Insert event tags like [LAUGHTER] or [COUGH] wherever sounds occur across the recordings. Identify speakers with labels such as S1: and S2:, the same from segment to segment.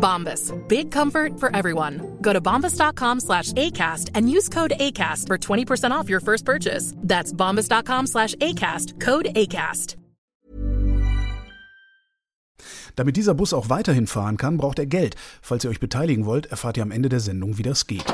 S1: Bombas. Big comfort for everyone. Go to bombas.com slash ACAST and use code ACAST for 20% off your first purchase. That's bombas.com slash ACAST. Code ACAST.
S2: Damit dieser Bus auch weiterhin fahren kann, braucht er Geld. Falls ihr euch beteiligen wollt, erfahrt ihr am Ende der Sendung, wie das geht.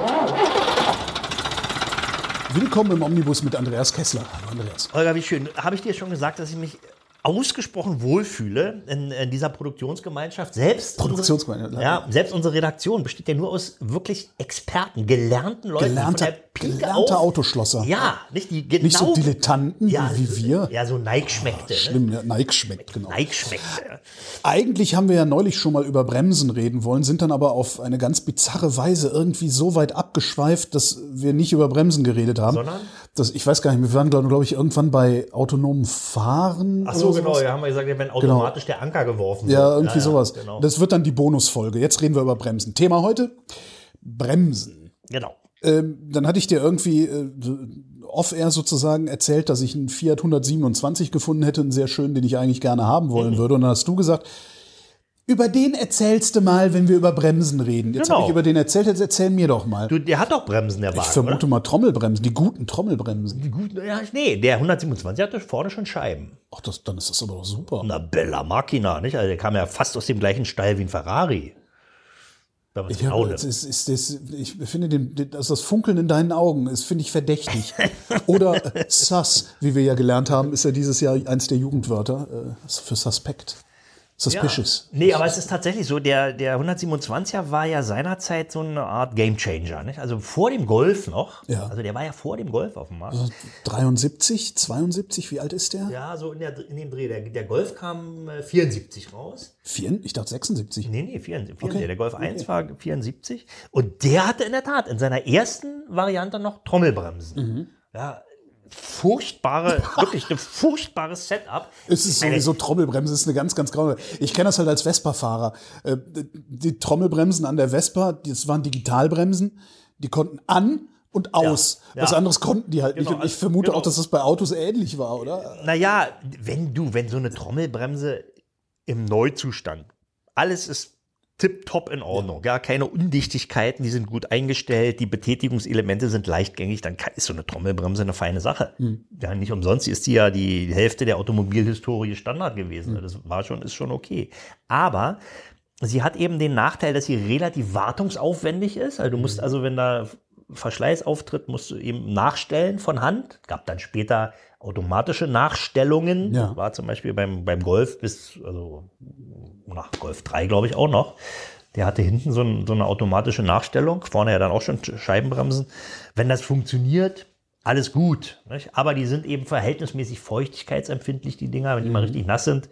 S2: Willkommen im Omnibus mit Andreas Kessler. Hallo Andreas.
S3: Holger, wie schön. Habe ich dir schon gesagt, dass ich mich ausgesprochen wohlfühle in, in dieser Produktionsgemeinschaft. Selbst
S2: Produktionsgemeinschaft,
S3: unsere, ja, selbst unsere Redaktion besteht ja nur aus wirklich Experten, gelernten Leuten. Pike
S2: gelernter
S3: auf.
S2: Autoschlosser.
S3: Ja, nicht die genau.
S2: Nicht so Dilettanten
S3: ja,
S2: wie, wir.
S3: Ja, so Nike schmeckte. ne?
S2: Schlimm, ja, Nike schmeckt, genau.
S3: Nike schmeckte.
S2: Eigentlich haben wir ja neulich schon mal über Bremsen reden wollen, sind dann aber auf eine ganz bizarre Weise irgendwie so weit abgeschweift, dass wir nicht über Bremsen geredet haben.
S3: Sondern?
S2: Das, ich weiß gar nicht, wir waren, glaube glaub ich, irgendwann bei autonomem Fahren.
S3: Ach so, genau.
S2: sowas.
S3: Ja, haben wir gesagt, wenn automatisch der Anker geworfen
S2: Ja,
S3: wird.
S2: irgendwie sowas.
S3: Genau.
S2: Das wird dann die Bonusfolge. Jetzt reden wir über Bremsen. Thema heute: Bremsen.
S3: genau.
S2: Ähm, dann hatte ich dir irgendwie äh, off-air sozusagen erzählt, dass ich einen Fiat 127 gefunden hätte, einen sehr schönen, den ich eigentlich gerne haben wollen
S3: Mhm.
S2: würde. Und dann hast du gesagt, über den erzählst du mal, wenn wir über Bremsen reden. Jetzt
S3: Genau.
S2: habe ich über den erzählt, jetzt erzähl mir doch mal.
S3: Du, der hat doch Bremsen, der
S2: ich
S3: Wagen,
S2: vermute
S3: oder?
S2: mal Trommelbremsen, die guten Trommelbremsen.
S3: Die guten, ja, nee, der 127 hatte vorne schon Scheiben.
S2: Ach, das, dann ist das aber doch super.
S3: Na, Bella Macchina, nicht? Also der kam ja fast aus dem gleichen Stall wie ein Ferrari.
S2: Ich, hab, ist, ist, das, ich finde den, den, also das Funkeln in deinen Augen, ist finde ich verdächtig. [LAUGHS] Oder äh, sus, wie wir ja gelernt haben, ist ja dieses Jahr eins der Jugendwörter äh, für suspect. Suspicious.
S3: Nee, aber es ist tatsächlich so, der, der 127er war ja seinerzeit so eine Art Gamechanger. Nicht? Also vor dem Golf noch.
S2: Ja.
S3: Also der war ja vor dem Golf auf dem Markt.
S2: 73, 72, wie alt ist der?
S3: Ja, so in, der, in dem Dreh. Der, der Golf kam äh, 74 raus.
S2: Vier, ich dachte 76.
S3: Nee, nee, 74.
S2: Okay.
S3: Der Golf 1 war 74. Und der hatte in der Tat in seiner ersten Variante noch Trommelbremsen.
S2: Mhm.
S3: Ja, furchtbare, [LAUGHS] wirklich ein furchtbares Setup.
S2: Es ist sowieso Trommelbremse, ist eine ganz, ganz graue. Ich kenne das halt als Vespa-Fahrer. Äh, Die Trommelbremsen an der Vespa, das waren Digitalbremsen, die konnten an und aus.
S3: Ja,
S2: Was
S3: ja.
S2: anderes konnten die halt nicht.
S3: Genau,
S2: Und ich
S3: also,
S2: vermute
S3: genau.
S2: auch, dass das bei Autos ähnlich war, oder?
S3: Naja, wenn du, wenn so eine Trommelbremse im Neuzustand, alles ist tipptopp in Ordnung, ja. keine Undichtigkeiten, die sind gut eingestellt, die Betätigungselemente sind leichtgängig, dann ist so eine Trommelbremse eine feine Sache. Ja, nicht umsonst ist die ja die Hälfte der Automobilhistorie Standard gewesen. Das war schon, ist schon okay. Aber sie hat eben den Nachteil, dass sie relativ wartungsaufwendig ist. Also du musst also, wenn da Verschleiß auftritt, musst du eben nachstellen von Hand. Gab dann später automatische Nachstellungen.
S2: Ja.
S3: War zum Beispiel beim, beim Golf bis, also nach Golf 3, glaube ich, auch noch. Der hatte hinten so, ein, so eine automatische Nachstellung, vorne ja dann auch schon Scheibenbremsen. Wenn das funktioniert, alles gut. Nicht? Aber die sind eben verhältnismäßig feuchtigkeitsempfindlich, die Dinger. Wenn die mal richtig nass sind,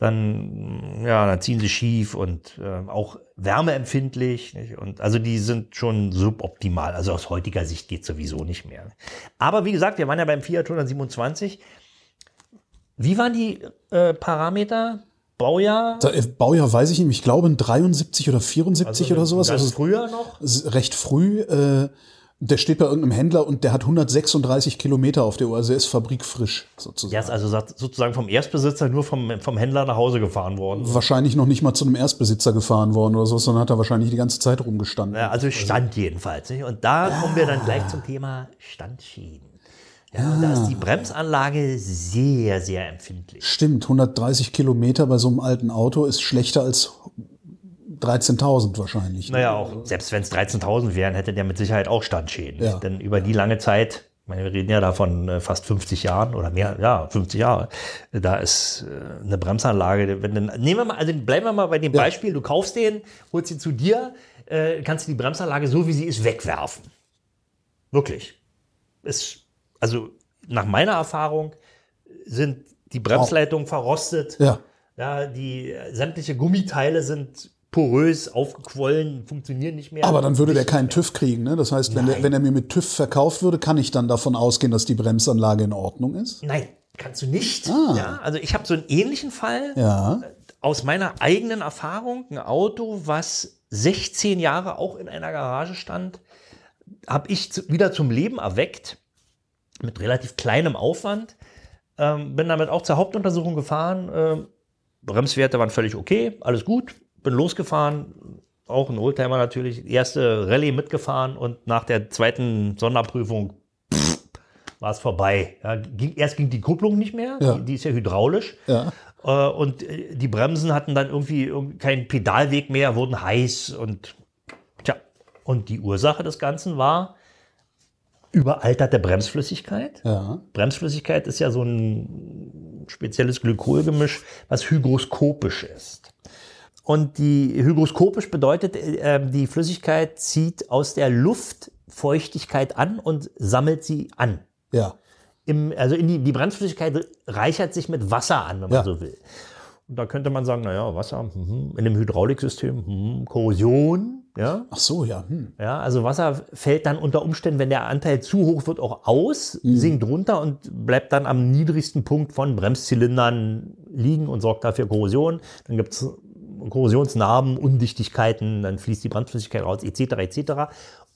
S3: dann, ja, dann ziehen sie schief und äh, auch wärmeempfindlich. Nicht? Und also die sind schon suboptimal. Also aus heutiger Sicht geht sowieso nicht mehr. Aber wie gesagt, wir waren ja beim Fiat 127. Wie waren die äh, Parameter? Baujahr?
S2: Da, äh, Baujahr weiß ich nicht, ich glaube in 73 oder 74 oder sowas. Also
S3: früher noch?
S2: recht früh. Äh, der steht bei irgendeinem Händler und der hat 136 Kilometer auf der Uhr, also er ist fabrikfrisch sozusagen.
S3: Der ist also sozusagen vom Erstbesitzer nur vom, vom Händler nach Hause gefahren worden.
S2: Wahrscheinlich noch nicht mal zu einem Erstbesitzer gefahren worden oder so, sondern hat er wahrscheinlich die ganze Zeit rumgestanden.
S3: Ja, also Stand jedenfalls. Nicht? Und da kommen wir dann gleich zum Thema Standschienen. Ja, und da ist die Bremsanlage sehr, sehr empfindlich.
S2: Stimmt, 130 Kilometer bei so einem alten Auto ist schlechter als 13.000 wahrscheinlich. ne?
S3: Naja, auch selbst wenn es 13.000 wären, hätte der mit Sicherheit auch Standschäden.
S2: Ja.
S3: Denn über die lange Zeit Ich meine, wir reden ja da von äh, fast 50 Jahren oder mehr, ja, 50 Jahre. Da ist äh, eine Bremsanlage, wenn dann, nehmen wir mal, also bleiben wir mal bei dem
S2: Ja.
S3: Beispiel, du kaufst den, holst ihn zu dir, äh, kannst du die Bremsanlage so wie sie ist wegwerfen. Wirklich. Es, also nach meiner Erfahrung sind die Bremsleitungen verrostet.
S2: Ja.
S3: Ja, die äh, sämtliche Gummiteile sind porös, aufgequollen, funktionieren nicht mehr.
S2: Aber dann würde der keinen
S3: mehr.
S2: TÜV kriegen. Ne? Das heißt, wenn, der, wenn er mir mit TÜV verkauft würde, kann ich dann davon ausgehen, dass die Bremsanlage in Ordnung ist?
S3: Nein, kannst du nicht.
S2: Ah.
S3: Ja, also ich habe so einen ähnlichen Fall
S2: Ja.
S3: aus meiner eigenen Erfahrung. Ein Auto, was 16 Jahre auch in einer Garage stand, habe ich zu, wieder zum Leben erweckt mit relativ kleinem Aufwand. Ähm, bin damit auch zur Hauptuntersuchung gefahren. Ähm, Bremswerte waren völlig okay, alles gut. Bin losgefahren, auch ein Oldtimer natürlich. Erste Rallye mitgefahren und nach der zweiten Sonderprüfung war es vorbei. Ja, ging, erst ging die Kupplung nicht mehr,
S2: Ja.
S3: die, die ist ja hydraulisch.
S2: Ja.
S3: Äh, und äh, die Bremsen hatten dann irgendwie irg- keinen Pedalweg mehr, wurden heiß und tja. Und die Ursache des Ganzen war überalterte Bremsflüssigkeit. Bremsflüssigkeit ist ja so ein spezielles Glykolgemisch, was hygroskopisch ist. Und die hygroskopisch bedeutet, äh, die Flüssigkeit zieht aus der Luft Feuchtigkeit an und sammelt sie an.
S2: Ja.
S3: Im, also in die, die Bremsflüssigkeit reichert sich mit Wasser an, wenn man
S2: Ja.
S3: so will. Und da könnte man sagen, naja, Wasser mhm, in dem Hydrauliksystem, mhm, Korrosion, ja.
S2: Ach so, ja. Hm.
S3: Ja, also Wasser fällt dann unter Umständen, wenn der Anteil zu hoch wird, auch aus, sinkt runter und bleibt dann am niedrigsten Punkt von Bremszylindern liegen und sorgt dafür Korrosion. Dann gibt es Korrosionsnarben, Undichtigkeiten, dann fließt die Bremsflüssigkeit raus, etc. etc.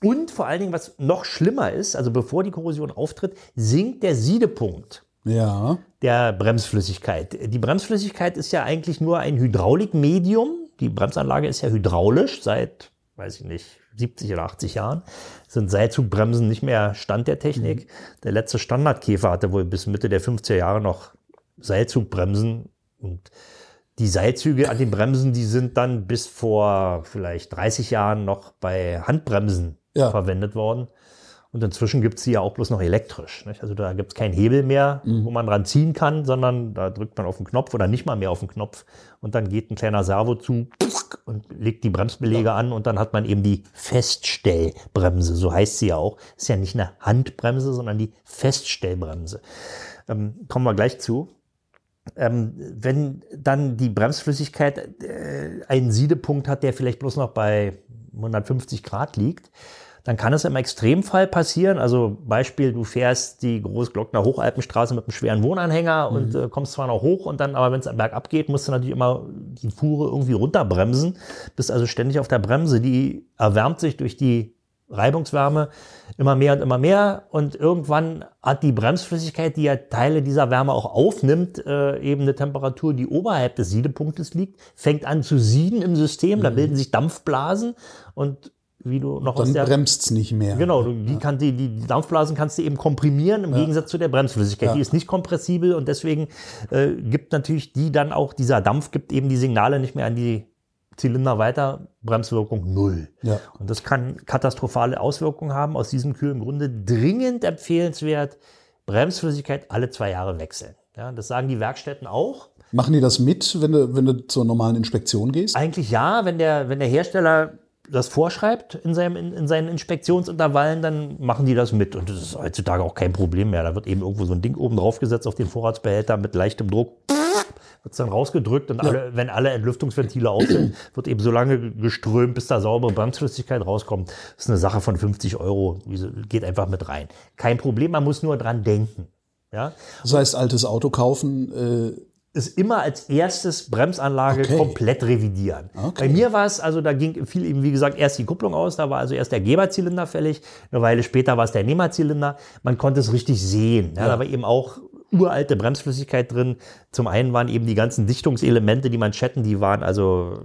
S3: Und vor allen Dingen, was noch schlimmer ist, also bevor die Korrosion auftritt, sinkt der Siedepunkt
S2: Ja.
S3: der Bremsflüssigkeit. Die Bremsflüssigkeit ist ja eigentlich nur ein Hydraulikmedium. Die Bremsanlage ist ja hydraulisch seit, weiß ich nicht, 70 oder 80 Jahren. Sind Seilzugbremsen nicht mehr Stand der Technik. Der letzte Standardkäfer hatte wohl bis Mitte der 50er Jahre noch Seilzugbremsen. Und die Seilzüge an den Bremsen, die sind dann bis vor vielleicht 30 Jahren noch bei Handbremsen
S2: Ja.
S3: verwendet worden. Und inzwischen gibt es die ja auch bloß noch elektrisch. Nicht? Also da gibt es keinen Hebel mehr, wo man dran ziehen kann, sondern da drückt man auf den Knopf oder nicht mal mehr auf den Knopf und dann geht ein kleiner Servo zu und legt die Bremsbeläge an und dann hat man eben die Feststellbremse, so heißt sie ja auch. Ist ja nicht eine Handbremse, sondern die Feststellbremse. Ähm, kommen wir gleich zu. Ähm, wenn dann die Bremsflüssigkeit äh, einen Siedepunkt hat, der vielleicht bloß noch bei 150 Grad liegt, dann kann es im Extremfall passieren. Also Beispiel, du fährst die Großglockner Hochalpenstraße mit einem schweren Wohnanhänger und äh, kommst zwar noch hoch und dann, aber wenn es am Berg abgeht, musst du natürlich immer die Fuhre irgendwie runterbremsen. Bist also ständig auf der Bremse. Die erwärmt sich durch die Reibungswärme immer mehr und immer mehr und irgendwann hat die Bremsflüssigkeit, die ja Teile dieser Wärme auch aufnimmt, äh, eben eine Temperatur, die oberhalb des Siedepunktes liegt, fängt an zu sieden im System, da bilden sich Dampfblasen und wie du noch aus
S2: Dann
S3: der
S2: bremst es nicht mehr.
S3: Genau, du, die, kann, die, die Dampfblasen kannst du eben komprimieren im Gegensatz zu der Bremsflüssigkeit.
S2: Ja.
S3: Die ist nicht kompressibel und deswegen äh, gibt natürlich die dann auch, dieser Dampf gibt eben die Signale nicht mehr an die Zylinder weiter, Bremswirkung null.
S2: Ja.
S3: Und das kann katastrophale Auswirkungen haben. Aus diesem kühlen Grunde dringend empfehlenswert, Bremsflüssigkeit alle zwei Jahre wechseln. Ja, das sagen die Werkstätten auch.
S2: Machen die das mit, wenn du, wenn du zur normalen Inspektion gehst?
S3: Eigentlich ja, wenn der, wenn der Hersteller das vorschreibt in, seinem, in, in seinen Inspektionsintervallen, dann machen die das mit. Und das ist heutzutage auch kein Problem mehr. Da wird eben irgendwo so ein Ding oben drauf gesetzt auf den Vorratsbehälter mit leichtem Druck. Wird es dann rausgedrückt und alle, wenn alle Entlüftungsventile auf sind, [CLEARS THROAT] wird eben so lange geströmt, bis da saubere Bremsflüssigkeit rauskommt. Das ist eine Sache von 50 Euro. Geht einfach mit rein. Kein Problem, man muss nur dran denken. Ja?
S2: Das heißt, altes Auto kaufen, äh,
S3: ist immer als erstes Bremsanlage
S2: Okay.
S3: komplett revidieren.
S2: Okay.
S3: Bei mir war es, also da ging viel eben, wie gesagt, erst die Kupplung aus, da war also erst der Geberzylinder fällig, eine Weile später war es der Nehmerzylinder. Man konnte es richtig sehen. Ja, Da war eben auch uralte Bremsflüssigkeit drin. Zum einen waren eben die ganzen Dichtungselemente, die Manschetten, die waren also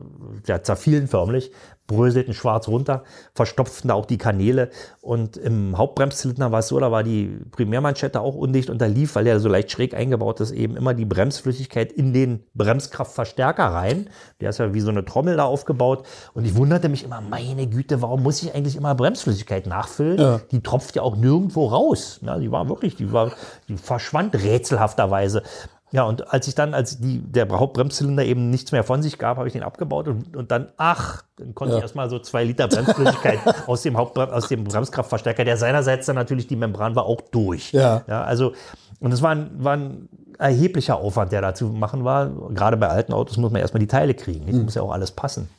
S3: ja, zerfielen förmlich bröselten schwarz runter, verstopften da auch die Kanäle. Und im Hauptbremszylinder war es so, da war die Primärmanschette auch undicht und da lief, weil der so leicht schräg eingebaut ist, eben immer die Bremsflüssigkeit in den Bremskraftverstärker rein. Der ist ja wie so eine Trommel da aufgebaut. Und ich wunderte mich immer, meine Güte, warum muss ich eigentlich immer Bremsflüssigkeit nachfüllen?
S2: Ja.
S3: Die tropft ja auch nirgendwo raus. Ja, die war wirklich, die war, die verschwand rätselhafterweise. Ja, und als ich dann, als die, der Hauptbremszylinder eben nichts mehr von sich gab, habe ich den abgebaut und, und dann, ach, dann konnte
S2: Ja.
S3: ich erstmal so zwei Liter Bremsflüssigkeit [LAUGHS] aus dem Hauptbrem aus dem Bremskraftverstärker, der seinerseits dann natürlich die Membran war, auch durch.
S2: Ja.
S3: ja also, und es war ein, war ein erheblicher Aufwand, der da zu machen war. Gerade bei alten Autos muss man erstmal die Teile kriegen. Nicht? muss ja auch alles passen.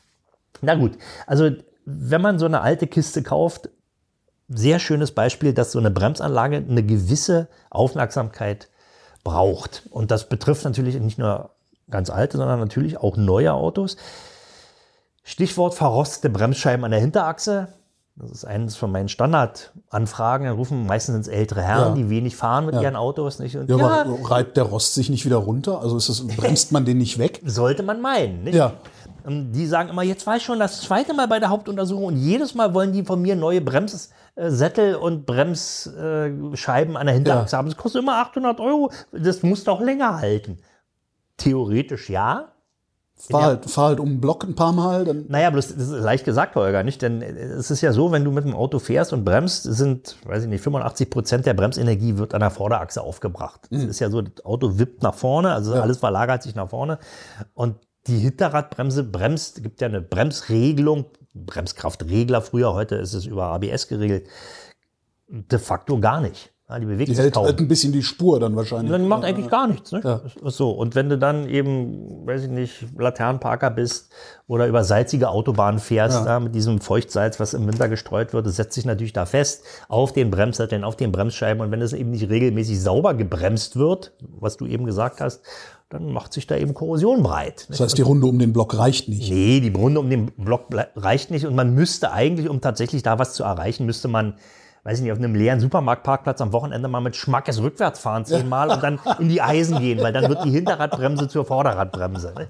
S3: Na gut, also wenn man so eine alte Kiste kauft, sehr schönes Beispiel, dass so eine Bremsanlage eine gewisse Aufmerksamkeit braucht. Und das betrifft natürlich nicht nur ganz alte, sondern natürlich auch neue Autos. Stichwort verrostete Bremsscheiben an der Hinterachse. Das ist eines von meinen Standardanfragen. Dann rufen meistens ins ältere Herren,
S2: Ja.
S3: die wenig fahren mit ihren Autos. Nicht? Und
S2: Ja,
S3: ja,
S2: aber reibt der Rost sich nicht wieder runter? Also ist das, bremst man den nicht weg? [LAUGHS]
S3: sollte man meinen. Nicht?
S2: Ja.
S3: Und die sagen immer, jetzt war ich schon das zweite Mal bei der Hauptuntersuchung und jedes Mal wollen die von mir neue Bremssättel und Bremsscheiben an der Hinterachse haben. Das kostet immer 800 Euro. Das muss doch länger halten. Theoretisch ja.
S2: Fahr, halt, fahr halt um den Block ein paar Mal, dann
S3: Naja, bloß das ist leicht gesagt, Holger, nicht? Denn es ist ja so, wenn du mit dem Auto fährst und bremst, sind, weiß ich nicht, 85 Prozent der Bremsenergie wird an der Vorderachse aufgebracht. Es ist ja so, das Auto wippt nach vorne, also alles verlagert sich nach vorne. Und die Hinterradbremse bremst, gibt ja eine Bremsregelung, Bremskraftregler früher, heute ist es über ABS geregelt, de facto gar nicht. Ja, die bewegt
S2: die
S3: sich
S2: hält
S3: kaum.
S2: halt ein bisschen die Spur dann wahrscheinlich.
S3: Dann macht eigentlich gar nichts. Ne?
S2: Ja.
S3: So, und wenn du dann eben, weiß ich nicht, Laternenparker bist oder über salzige Autobahnen fährst,
S2: Ja.
S3: da, mit diesem Feuchtsalz, was im Winter gestreut wird, das setzt sich natürlich da fest auf den Bremssätteln, auf den Bremsscheiben. Und wenn es eben nicht regelmäßig sauber gebremst wird, was du eben gesagt hast, dann macht sich da eben Korrosion breit.
S2: Das heißt, die Runde um den Block reicht nicht.
S3: Nee, die Runde um den Block reicht nicht und man müsste eigentlich, um tatsächlich da was zu erreichen, müsste man, weiß ich nicht, auf einem leeren Supermarktparkplatz am Wochenende mal mit Schmackes rückwärts fahren zehnmal und dann in die Eisen gehen, weil dann wird die Hinterradbremse zur Vorderradbremse. ne?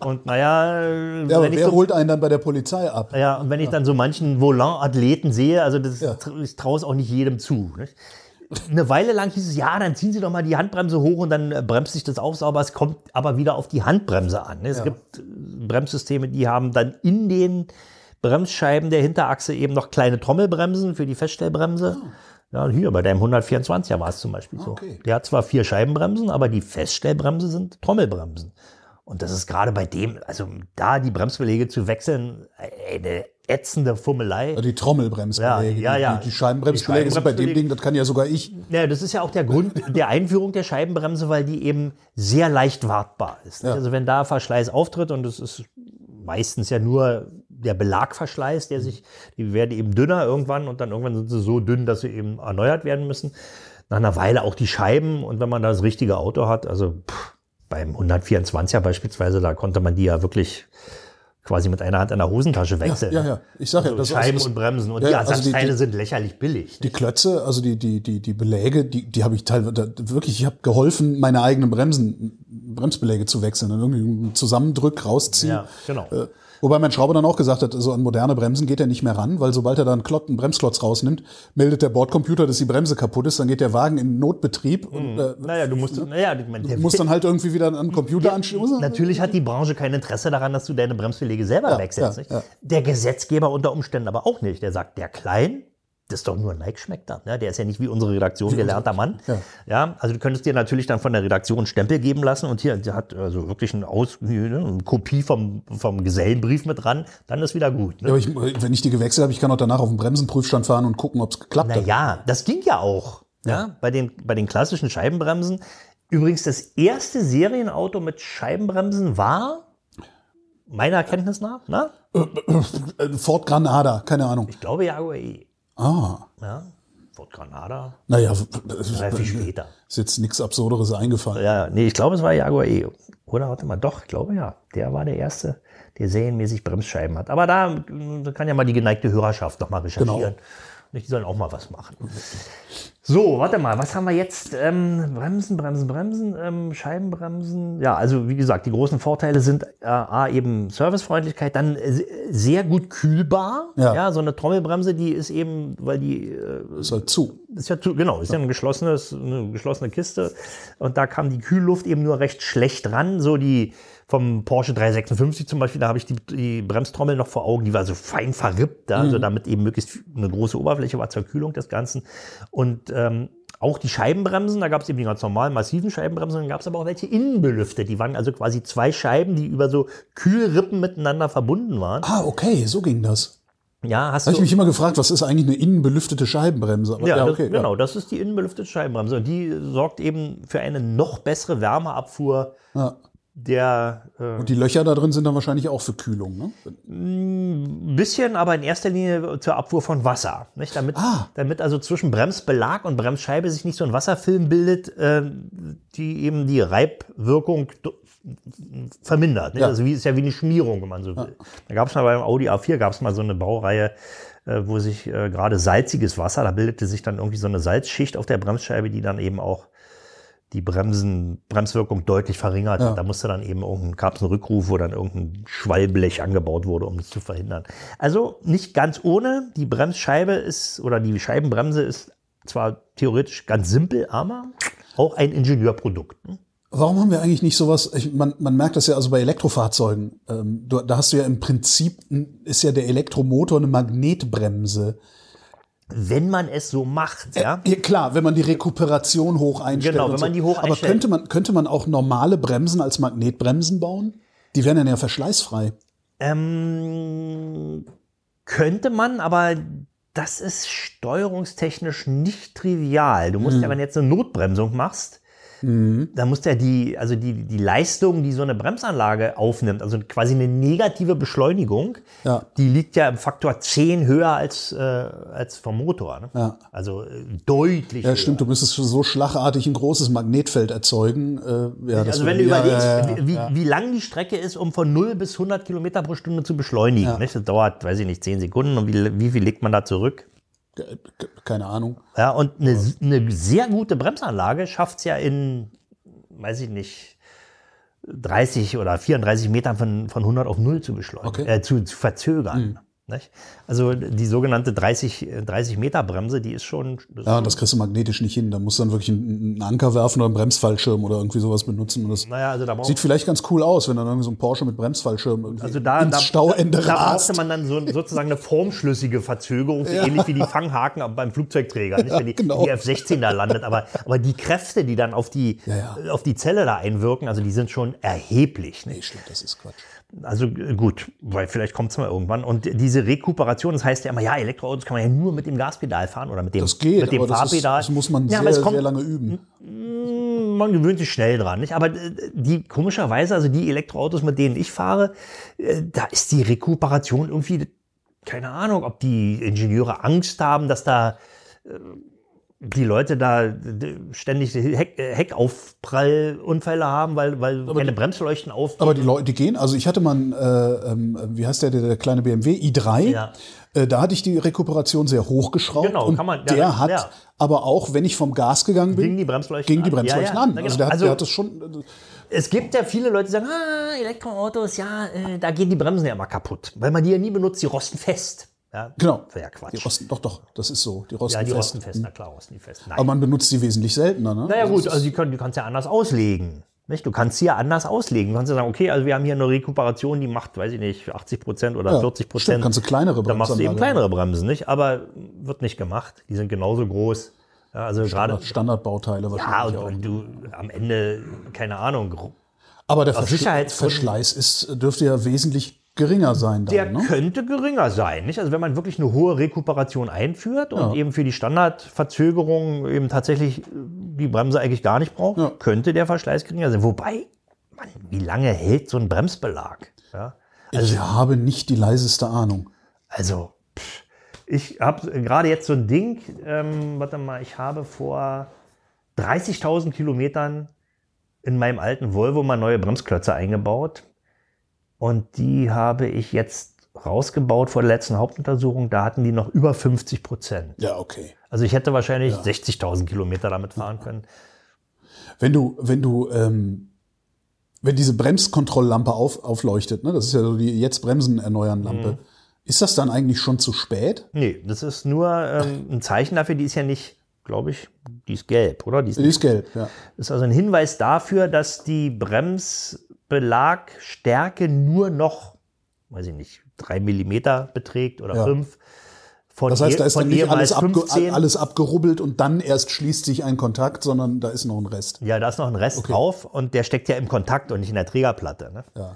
S3: Und naja,
S2: Ja,
S3: wenn
S2: wer
S3: so,
S2: holt einen dann bei der Polizei ab?
S3: ja, und wenn ich dann so manchen Volant-Athleten sehe, also das,
S2: Ja.
S3: ich traue es auch nicht jedem zu. Nicht? Eine Weile lang hieß es, ja, dann ziehen Sie doch mal die Handbremse hoch und dann äh, bremst sich das auf sauber. Es kommt aber wieder auf die Handbremse an. ne? Es gibt äh, Bremssysteme, die haben dann in den Bremsscheiben der Hinterachse eben noch kleine Trommelbremsen für die Feststellbremse. Ja, hier bei deinem 124er war es zum Beispiel so.
S2: Okay.
S3: Der hat zwar vier Scheibenbremsen, aber die Feststellbremse sind Trommelbremsen. Und das ist gerade bei dem, also da die Bremsbeläge zu wechseln, eine ätzende Fummelei.
S2: Die Trommelbremsbeläge.
S3: Ja, ja, ja.
S2: Die, die Scheibenbremsbeläge
S3: Die
S2: sind bei dem
S3: Scheibenbremsbeläge-
S2: Ding, das kann ja sogar ich.
S3: Ja, das ist ja auch der Grund [LAUGHS] der Einführung der Scheibenbremse, weil die eben sehr leicht wartbar ist.
S2: Ja.
S3: Also wenn da Verschleiß auftritt und es ist meistens ja nur der Belagverschleiß, der sich, die werden eben dünner irgendwann und dann irgendwann sind sie so dünn, dass sie eben erneuert werden müssen. Nach einer Weile auch die Scheiben und wenn man da das richtige Auto hat, also pff, beim 124er beispielsweise, da konnte man die ja wirklich quasi mit einer Hand in der Hosentasche wechseln.
S2: Ja, ja. Ich sag ja,
S3: Also
S2: das
S3: Scheiben
S2: also das,
S3: und Bremsen und
S2: Ja,
S3: die
S2: also die-
S3: Ersatzteile
S2: die-
S3: sind lächerlich billig.
S2: Die Klötze, also die, die, die, die Beläge, die, die habe ich teilweise wirklich, ich habe geholfen, meine eigenen Bremsen, Bremsbeläge zu wechseln. Dann irgendwie zusammendrück, rausziehen.
S3: Ja, genau.
S2: Äh, Wobei mein Schrauber dann auch gesagt hat, so an moderne Bremsen geht er nicht mehr ran, weil sobald er da einen, Bremsklotz rausnimmt, meldet der Bordcomputer, dass die Bremse kaputt ist, dann geht der Wagen in Notbetrieb und äh,
S3: Naja, du musst, naja, ich meine, der-
S2: muss [LAUGHS] dann halt irgendwie wieder an den Computer anschließen.
S3: Natürlich hat die Branche kein Interesse daran, dass du deine Bremsbeläge selber
S2: Ja,
S3: nicht?
S2: ja.
S3: Der Gesetzgeber unter Umständen aber auch nicht. Der sagt, der Klein, das ist doch nur ein Nike-Schmeckter. Ne? Der ist ja nicht wie unsere Redaktion gelernter Mann.
S2: Ja.
S3: Ja. also du könntest dir natürlich dann von der Redaktion Stempel geben lassen und hier, der hat also wirklich eine, Aus, ne, eine Kopie vom, vom Gesellenbrief mit dran, dann ist wieder gut. Ne?
S2: Ja, aber ich, wenn ich die gewechselt habe, ich kann auch danach auf den Bremsenprüfstand fahren und gucken, ob es geklappt hat.
S3: Naja, das ging ja auch. Ja. bei, den, bei den klassischen Scheibenbremsen. Übrigens, das erste Serienauto mit Scheibenbremsen war, meiner Kenntnis nach, na?
S2: Äh, Ford Granada, keine Ahnung.
S3: ich glaube Jaguar E.
S2: Ah,
S3: Ja, Ford Granada,
S2: naja,
S3: ja viel später.
S2: ist jetzt nichts Absurderes eingefallen.
S3: Ja, nee, ich glaube, es war Jaguar E. Oder warte mal, doch, ich glaube ja. Der war der Erste, der serienmäßig Bremsscheiben hat. Aber da kann ja mal die geneigte Hörerschaft noch mal recherchieren.
S2: Genau.
S3: Nicht, Die sollen auch mal was machen. So, warte mal, was haben wir jetzt? Ähm, Bremsen, Bremsen, Bremsen, ähm, Scheibenbremsen. Ja, also wie gesagt, die großen Vorteile sind äh, A, eben Servicefreundlichkeit, dann äh, sehr gut kühlbar.
S2: Ja.
S3: so eine Trommelbremse, die ist eben, weil die äh,
S2: Ist halt zu.
S3: ist ja zu, genau, ist ja ein geschlossenes, eine geschlossene Kiste und da kam die Kühlluft eben nur recht schlecht ran. So die vom Porsche 356 zum Beispiel, da habe ich die, die Bremstrommel noch vor Augen, die war so fein verrippt, da, also damit eben möglichst eine große Oberfläche war zur Kühlung des Ganzen. Und ähm, auch die Scheibenbremsen, da gab es eben die ganz normalen massiven Scheibenbremsen, dann gab es aber auch welche innenbelüftet. Die waren also quasi zwei Scheiben, die über so Kühlrippen miteinander verbunden waren.
S2: Ah, okay, so ging das.
S3: Ja, hast
S2: Habe ich mich immer gefragt, was ist eigentlich eine innenbelüftete Scheibenbremse? Aber,
S3: Ja,
S2: okay.
S3: das, genau, das ist die innenbelüftete Scheibenbremse. Und die sorgt eben für eine noch bessere Wärmeabfuhr
S2: Ja.
S3: Der äh,
S2: Und die Löcher da drin sind dann wahrscheinlich auch für Kühlung, ne?
S3: ein bisschen, aber in erster Linie zur Abfuhr von Wasser. Nicht? Damit,
S2: Ah.
S3: damit also zwischen Bremsbelag und Bremsscheibe sich nicht so ein Wasserfilm bildet, äh, die eben die Reibwirkung vermindert.
S2: Ja.
S3: Also wie ist ja wie eine Schmierung, wenn man so will. Da gab es mal beim Audi A4 gab es mal so eine Baureihe, äh, wo sich äh, gerade salziges Wasser, da bildete sich dann irgendwie so eine Salzschicht auf der Bremsscheibe, die dann eben auch die Bremsen, Bremswirkung deutlich verringert. hat. Da musste dann eben irgendein, gab es einen Rückruf, wo dann irgendein Schwallblech angebaut wurde, um das zu verhindern. Also nicht ganz ohne. Die Bremsscheibe ist, oder die Scheibenbremse ist zwar theoretisch ganz simpel, aber auch ein Ingenieurprodukt. ne?
S2: Warum haben wir eigentlich nicht sowas? Ich, man, man merkt das ja also bei Elektrofahrzeugen. Ähm, du, da hast du ja im Prinzip, ist ja der Elektromotor eine Magnetbremse.
S3: Wenn man es so macht, ja.
S2: Ja, klar, wenn man die Rekuperation hoch einstellt.
S3: Genau, wenn man die hoch
S2: Aber
S3: einstellt.
S2: könnte man, könnte man auch normale Bremsen als Magnetbremsen bauen? Die wären dann ja verschleißfrei.
S3: Ähm, könnte man, aber das ist steuerungstechnisch nicht trivial. Du musst ja, wenn du jetzt eine Notbremsung machst, dann musst du ja die, also die, die Leistung, die so eine Bremsanlage aufnimmt, also quasi eine negative Beschleunigung,
S2: Ja.
S3: die liegt ja im Faktor 10 höher als, äh, als vom Motor. Ne?
S2: Ja.
S3: Also äh, deutlich
S2: Ja,
S3: höher.
S2: stimmt, du müsstest so schlagartig ein großes Magnetfeld erzeugen. Äh, ja,
S3: Also wenn du überlegst, wie, wie lang die Strecke ist, um von 0 bis 100 Kilometer pro Stunde zu beschleunigen. Das dauert, weiß ich nicht, 10 Sekunden. Und wie, wie viel legt man da zurück?
S2: Keine Ahnung.
S3: Ja, und eine, eine sehr gute Bremsanlage schafft es ja in, weiß ich nicht, 30 oder 34 Metern von, von 100 auf 0 zu beschleunigen,
S2: Okay.
S3: äh, zu, zu verzögern. Nicht? Also die sogenannte 30, äh, 30 Meter Bremse, die ist schon. das
S2: Ja, das kriegst du magnetisch nicht hin. Da musst du dann wirklich einen, Anker werfen oder einen Bremsfallschirm oder irgendwie sowas benutzen. Und das
S3: naja, also da
S2: sieht vielleicht ganz cool aus, wenn dann irgendwie so ein Porsche mit Bremsfallschirm irgendwie
S3: Also da,
S2: ins
S3: da,
S2: Stauende
S3: da, da brauchte man dann so, sozusagen eine formschlüssige Verzögerung, so ähnlich wie die Fanghaken beim Flugzeugträger, nicht? wenn die, [LAUGHS]
S2: genau.
S3: die F-16 da landet. Aber, aber die Kräfte, die dann auf die,
S2: Ja, ja.
S3: auf die Zelle da einwirken, also die sind schon erheblich.
S2: Nee,
S3: Nicht?
S2: stimmt, das ist Quatsch.
S3: Also äh, gut, weil vielleicht kommt es mal irgendwann. Und diese Rekuperation, das heißt ja immer, ja, Elektroautos kann man ja nur mit dem Gaspedal fahren oder mit dem,
S2: Das geht,
S3: mit dem
S2: aber das, ist,
S3: Fahrpedal.
S2: das muss man
S3: ja,
S2: sehr,
S3: kommt,
S2: sehr lange üben.
S3: man gewöhnt sich schnell dran, nicht? Aber äh, die komischerweise, also die Elektroautos, mit denen ich fahre, äh, da ist die Rekuperation irgendwie, keine Ahnung, ob die Ingenieure Angst haben, dass da die Leute da ständig Heck, äh, Heckaufprallunfälle haben, weil, weil keine Bremsleuchten auf.
S2: Aber die Leute, die gehen, also ich hatte mal, einen, äh, ähm, wie heißt der, der, der kleine BMW i3,
S3: Ja.
S2: äh, da hatte ich die Rekuperation sehr hochgeschraubt
S3: Genau,
S2: und
S3: kann man- ja,
S2: der hat
S3: ja.
S2: aber auch, wenn ich vom Gas gegangen bin,
S3: Gingen die Bremsleuchten
S2: gingen die
S3: an?
S2: Bremsleuchten an.
S3: na
S2: Also
S3: genau.
S2: der hat,
S3: Also-
S2: der hat das schon,
S3: Es gibt ja viele Leute, die sagen, ah, Elektroautos, ja, äh, da gehen die Bremsen ja immer kaputt, weil man die ja nie benutzt, die rosten fest. Ja,
S2: genau,
S3: Wäre ja Quatsch.
S2: die rosten, doch, doch, das ist so, die rosten
S3: ja, die
S2: fest.
S3: rosten fest, na klar, rosten die fest. Nein.
S2: Aber man benutzt sie wesentlich seltener, ne?
S3: naja gut, also die, können, die kannst ja anders auslegen. Nicht? Du kannst sie ja anders auslegen. Du kannst ja sagen, okay, also wir haben hier eine Rekuperation, die macht, weiß ich nicht, 80 Prozent oder
S2: Ja,
S3: 40
S2: stimmt,
S3: Prozent.
S2: kannst du kleinere
S3: Dann machst du eben kleinere Bremsen, nicht? Aber wird nicht gemacht. Die sind genauso groß. Ja, also gerade.
S2: Standardbauteile
S3: Ja,
S2: wahrscheinlich
S3: und,
S2: auch.
S3: und du am Ende, keine Ahnung,
S2: Aber der Verschleiß ist, dürfte ja wesentlich geringer sein dann,
S3: Der
S2: ne?
S3: könnte geringer sein. Nicht? Also wenn man wirklich eine hohe Rekuperation einführt und eben für die Standardverzögerung eben tatsächlich äh, die Bremse eigentlich gar nicht braucht,
S2: Ja.
S3: könnte der Verschleiß geringer sein. Wobei, Mann, wie lange hält so ein Bremsbelag? Ja?
S2: ich habe nicht die leiseste Ahnung.
S3: Also, pff, ich habe gerade jetzt so ein Ding, ähm, warte mal, ich habe vor 30.000 Kilometern in meinem alten Volvo mal neue Bremsklötze eingebaut. Und die habe ich jetzt rausgebaut vor der letzten Hauptuntersuchung, da hatten die noch über 50 Prozent.
S2: Ja, okay.
S3: Also ich hätte wahrscheinlich 60.000 Kilometer damit fahren können.
S2: Wenn du, wenn du, ähm, wenn diese Bremskontrolllampe auf, aufleuchtet, ne, das ist ja so die jetzt Bremsen erneuern Lampe, ist das dann eigentlich schon zu spät?
S3: Nee, das ist nur ähm, [LAUGHS] ein Zeichen dafür, die ist ja nicht, glaube ich, die ist gelb, oder? Die ist,
S2: Die ist gelb, ja.
S3: ist also ein Hinweis dafür, dass die Bremsbelagstärke nur noch, weiß ich nicht, drei Millimeter beträgt oder
S2: Ja.
S3: fünf. Von
S2: Das heißt, da ist dann nicht alles, abge
S3: 15.
S2: alles abgerubbelt und dann erst schließt sich ein Kontakt, sondern da ist noch ein Rest.
S3: Ja, da ist noch ein Rest drauf und der steckt ja im Kontakt und nicht in der Trägerplatte. Ne?
S2: Ja.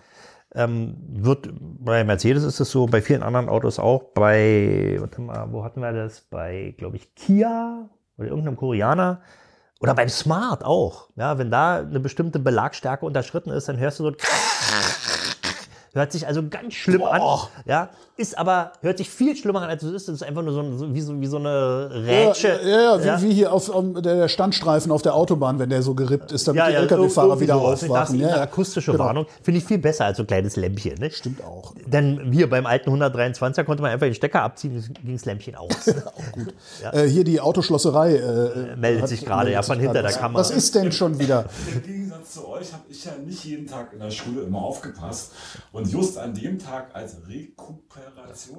S3: Ähm, wird bei Mercedes ist es so, bei vielen anderen Autos auch. Bei, warte mal, wo hatten wir das? Bei, glaube ich, Kia oder irgendeinem Koreaner. Oder beim Smart auch. Ja, wenn da eine bestimmte Belagstärke unterschritten ist, dann hörst du so. ein [LAUGHS] Hört sich also ganz schlimm an. Ja, ist aber, hört sich viel schlimmer an, als es ist. Es ist einfach nur so, ein- so, wie, so, wie so eine Rätsche.
S2: Ja, ja, ja, wie, wie hier auf, auf der Standstreifen auf der Autobahn, wenn der so gerippt ist, damit die LKW-Fahrer wieder.
S3: Das
S2: aufwachen.
S3: ist
S2: Ja,
S3: eine
S2: ja.
S3: akustische
S2: Genau.
S3: Warnung. Finde ich viel besser als so ein kleines Lämpchen. Ne?
S2: Stimmt auch.
S3: Denn hier beim alten 123er konnte man einfach den Stecker abziehen, ging das Lämpchen aus. [LAUGHS]
S2: Äh, hier die Autoschlosserei. Äh,
S3: meldet
S2: hat-
S3: sich gerade, ja, von hinter der Kamera.
S2: Was ist denn schon wieder? [LAUGHS]
S4: Im Gegensatz zu euch habe ich ja nicht jeden Tag in der Schule immer aufgepasst. Und just an dem Tag als Rekuperation.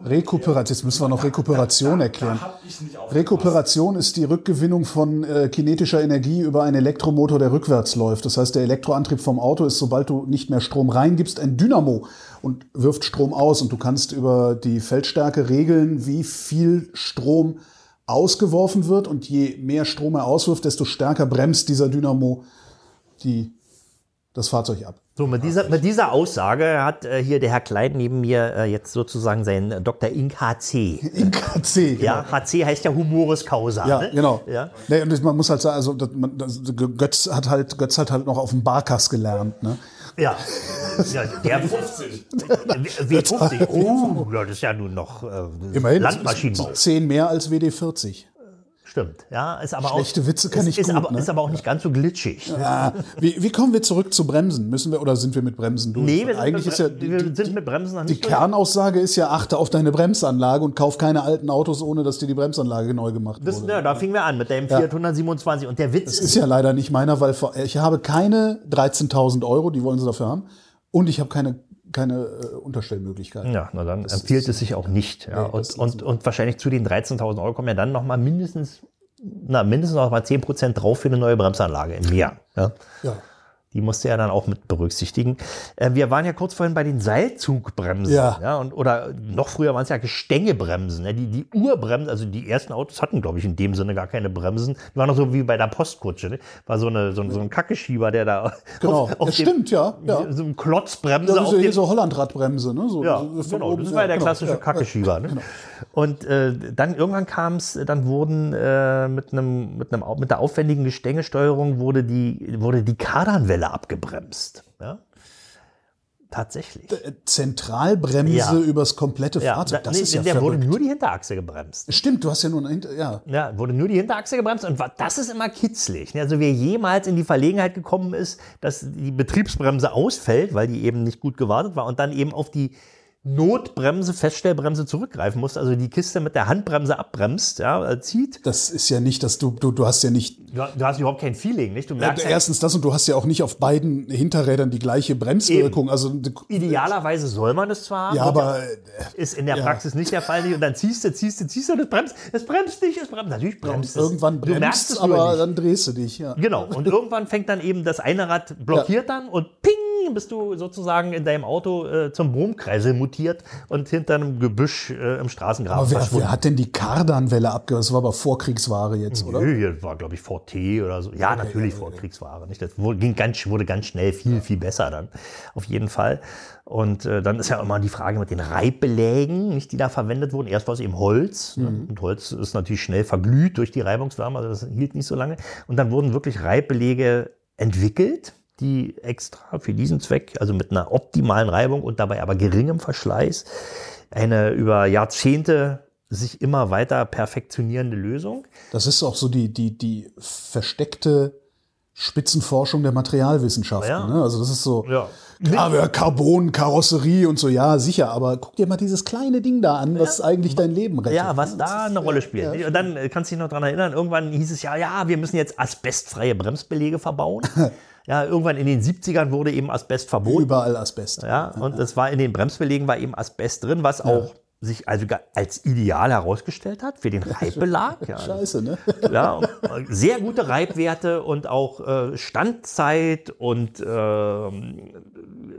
S2: Rekuperation, jetzt müssen wir noch Rekuperation erklären. Rekuperation ist die Rückgewinnung von äh, kinetischer Energie über einen Elektromotor, der rückwärts läuft. Das heißt, der Elektroantrieb vom Auto ist, sobald du nicht mehr Strom reingibst, ein Dynamo und wirft Strom aus. Und du kannst über die Feldstärke regeln, wie viel Strom ausgeworfen wird. Und je mehr Strom er auswirft, desto stärker bremst dieser Dynamo die, das Fahrzeug ab.
S3: So, mit dieser, mit dieser Aussage hat äh, hier der Herr Klein neben mir äh, jetzt sozusagen seinen äh, Dr. Ink HC.
S2: In KC, genau.
S3: Ja, HC heißt ja Humoris Causa.
S2: Ja,
S3: ne?
S2: genau.
S3: Ja.
S2: Nee, und man muss halt sagen, also das, man, das, Götz hat halt Götz hat halt noch auf dem Barkas gelernt, ne?
S3: Ja. [LAUGHS] ja der
S4: 50.
S3: W50. [LAUGHS] Oh, das ist ja nun noch äh,
S2: Immerhin
S3: Landmaschinenbau.
S2: 10 mehr als WD40.
S3: Stimmt. Ja, ist aber
S2: Schlechte
S3: auch,
S2: Witze kann
S3: ist,
S2: ich
S3: ist,
S2: gut,
S3: aber,
S2: ne?
S3: ist aber auch nicht ganz so glitschig.
S2: Ja, wie, wie kommen wir zurück zu Bremsen? Müssen wir oder sind wir mit Bremsen durch?
S3: Nee, wir sind,
S2: Eigentlich
S3: mit,
S2: ist ja die,
S3: wir
S2: die,
S3: sind mit Bremsen noch
S2: die
S3: nicht durch.
S2: Kernaussage ist ja achte auf deine Bremsanlage und kauf keine alten Autos, ohne dass dir die Bremsanlage neu gemacht
S3: Das,
S2: wurde.
S3: ja, da fingen wir an mit dem Fiat 127. Und der Witz
S2: Das ist ja leider nicht meiner, weil ich habe keine 13.000 Euro, die wollen sie dafür haben, und ich habe keine keine äh, Unterstellmöglichkeiten.
S3: Ja, na dann empfiehlt es sich auch nicht. Ja.
S2: Nee, das
S3: und, und, und wahrscheinlich zu den 13.000 Euro kommen ja dann nochmal mindestens, na, mindestens noch mal 10% drauf für eine neue Bremsanlage im Jahr. Ja.
S2: Ja.
S3: Die musste er dann auch mit berücksichtigen. Äh, wir waren ja kurz vorhin bei den Seilzugbremsen.
S2: Ja.
S3: und, oder noch früher waren es ja Gestängebremsen. Ja, die, die Urbremsen, also die ersten Autos hatten, glaube ich, in dem Sinne gar keine Bremsen. Die waren noch so wie bei der Postkutsche. Ne? War so, eine, so, ein- so ein Kackeschieber, der da [LAUGHS]
S2: Genau. Ja, stimmt, ja, ja.
S3: so ein Klotzbremse
S2: Ja,
S3: auf
S2: so,
S3: dem,
S2: so Hollandradbremse, ne? So,
S3: ja,
S2: so
S3: genau,
S2: oben,
S3: das
S2: ja,
S3: war der
S2: genau,
S3: klassische
S2: ja,
S3: Kackeschieber. Ne?
S2: genau.
S3: Und äh, dann irgendwann kam es, dann wurden äh, mit einem mit einem mit der aufwendigen Gestängesteuerung wurde die wurde die Kardanwelle abgebremst. Ja? Tatsächlich.
S2: Äh, Zentralbremse
S3: Ja.
S2: übers komplette
S3: Ja,
S2: Fahrzeug.
S3: da,
S2: Das
S3: nee,
S2: ist ja
S3: der
S2: verrückt.
S3: wurde nur die Hinterachse gebremst.
S2: Stimmt, du hast ja nur eine Hinter ja.
S3: Ja, wurde nur die Hinterachse gebremst und das ist immer kitzlig. ne? Also wer jemals in die Verlegenheit gekommen ist, dass die Betriebsbremse ausfällt, weil die eben nicht gut gewartet war und dann eben auf die Notbremse, Feststellbremse zurückgreifen muss, also die Kiste mit der Handbremse abbremst, ja, äh, zieht.
S2: Das ist ja nicht, dass du, du, du hast ja nicht.
S3: Du, du hast überhaupt kein Feeling, nicht? Du merkst ja,
S2: Erstens das und du hast ja auch nicht auf beiden Hinterrädern die gleiche Bremswirkung. Also
S3: idealerweise soll man es zwar haben,
S2: ja, aber äh,
S3: ist in der
S2: ja.
S3: Praxis nicht der Fall. Und dann ziehst du, ziehst du, ziehst du, das bremst, es bremst nicht, es bremst. Natürlich bremst es.
S2: irgendwann
S3: du merkst
S2: bremst,
S3: es
S2: aber
S3: nicht.
S2: dann drehst du dich. Ja.
S3: Genau. Und irgendwann fängt dann eben das eine Rad blockiert dann und ping, bist du sozusagen in deinem Auto äh, zum Brummkreisel mutiert und hinter einem Gebüsch äh, im Straßengraben
S2: Aber wer, wer hat denn die Kardanwelle abgehört? Das war aber Vorkriegsware jetzt, oder?
S3: Nö, hier war, glaube ich, VT oder so. Ja, natürlich Vorkriegsware. Nicht? Das wurde, ging ganz, wurde ganz schnell viel, viel besser dann. Auf jeden Fall. Und äh, dann ist ja immer die Frage mit den Reibbelägen, nicht, die da verwendet wurden. Erst war es eben Holz. Ne? Und Holz ist natürlich schnell verglüht durch die Reibungswärme, also das hielt nicht so lange. Und dann wurden wirklich Reibbelege entwickelt, die extra für diesen Zweck, also mit einer optimalen Reibung und dabei aber geringem Verschleiß, eine über Jahrzehnte sich immer weiter perfektionierende Lösung.
S2: Das ist auch so die, die, die versteckte Spitzenforschung der Materialwissenschaften.
S3: Ja.
S2: Ne? Also das ist so,
S3: Ja.
S2: Aber Carbon, Karosserie und so, ja, sicher. Aber guck dir mal dieses kleine Ding da an, was eigentlich dein Leben rettet.
S3: Ja, was da eine Rolle spielt. Und dann äh, kannst du dich noch daran erinnern, irgendwann hieß es ja, ja, wir müssen jetzt asbestfreie Bremsbelege verbauen. [LAUGHS] ja, irgendwann in den 70ern wurde eben Asbest verboten.
S2: Überall Asbest.
S3: Ja, und es war in den Bremsbelegen war eben Asbest drin, was auch sich also als ideal herausgestellt hat für den [LAUGHS] Reibbelag. Ja,
S2: Scheiße, ne? [LAUGHS]
S3: ja, äh, sehr gute Reibwerte und auch äh, Standzeit und ähm,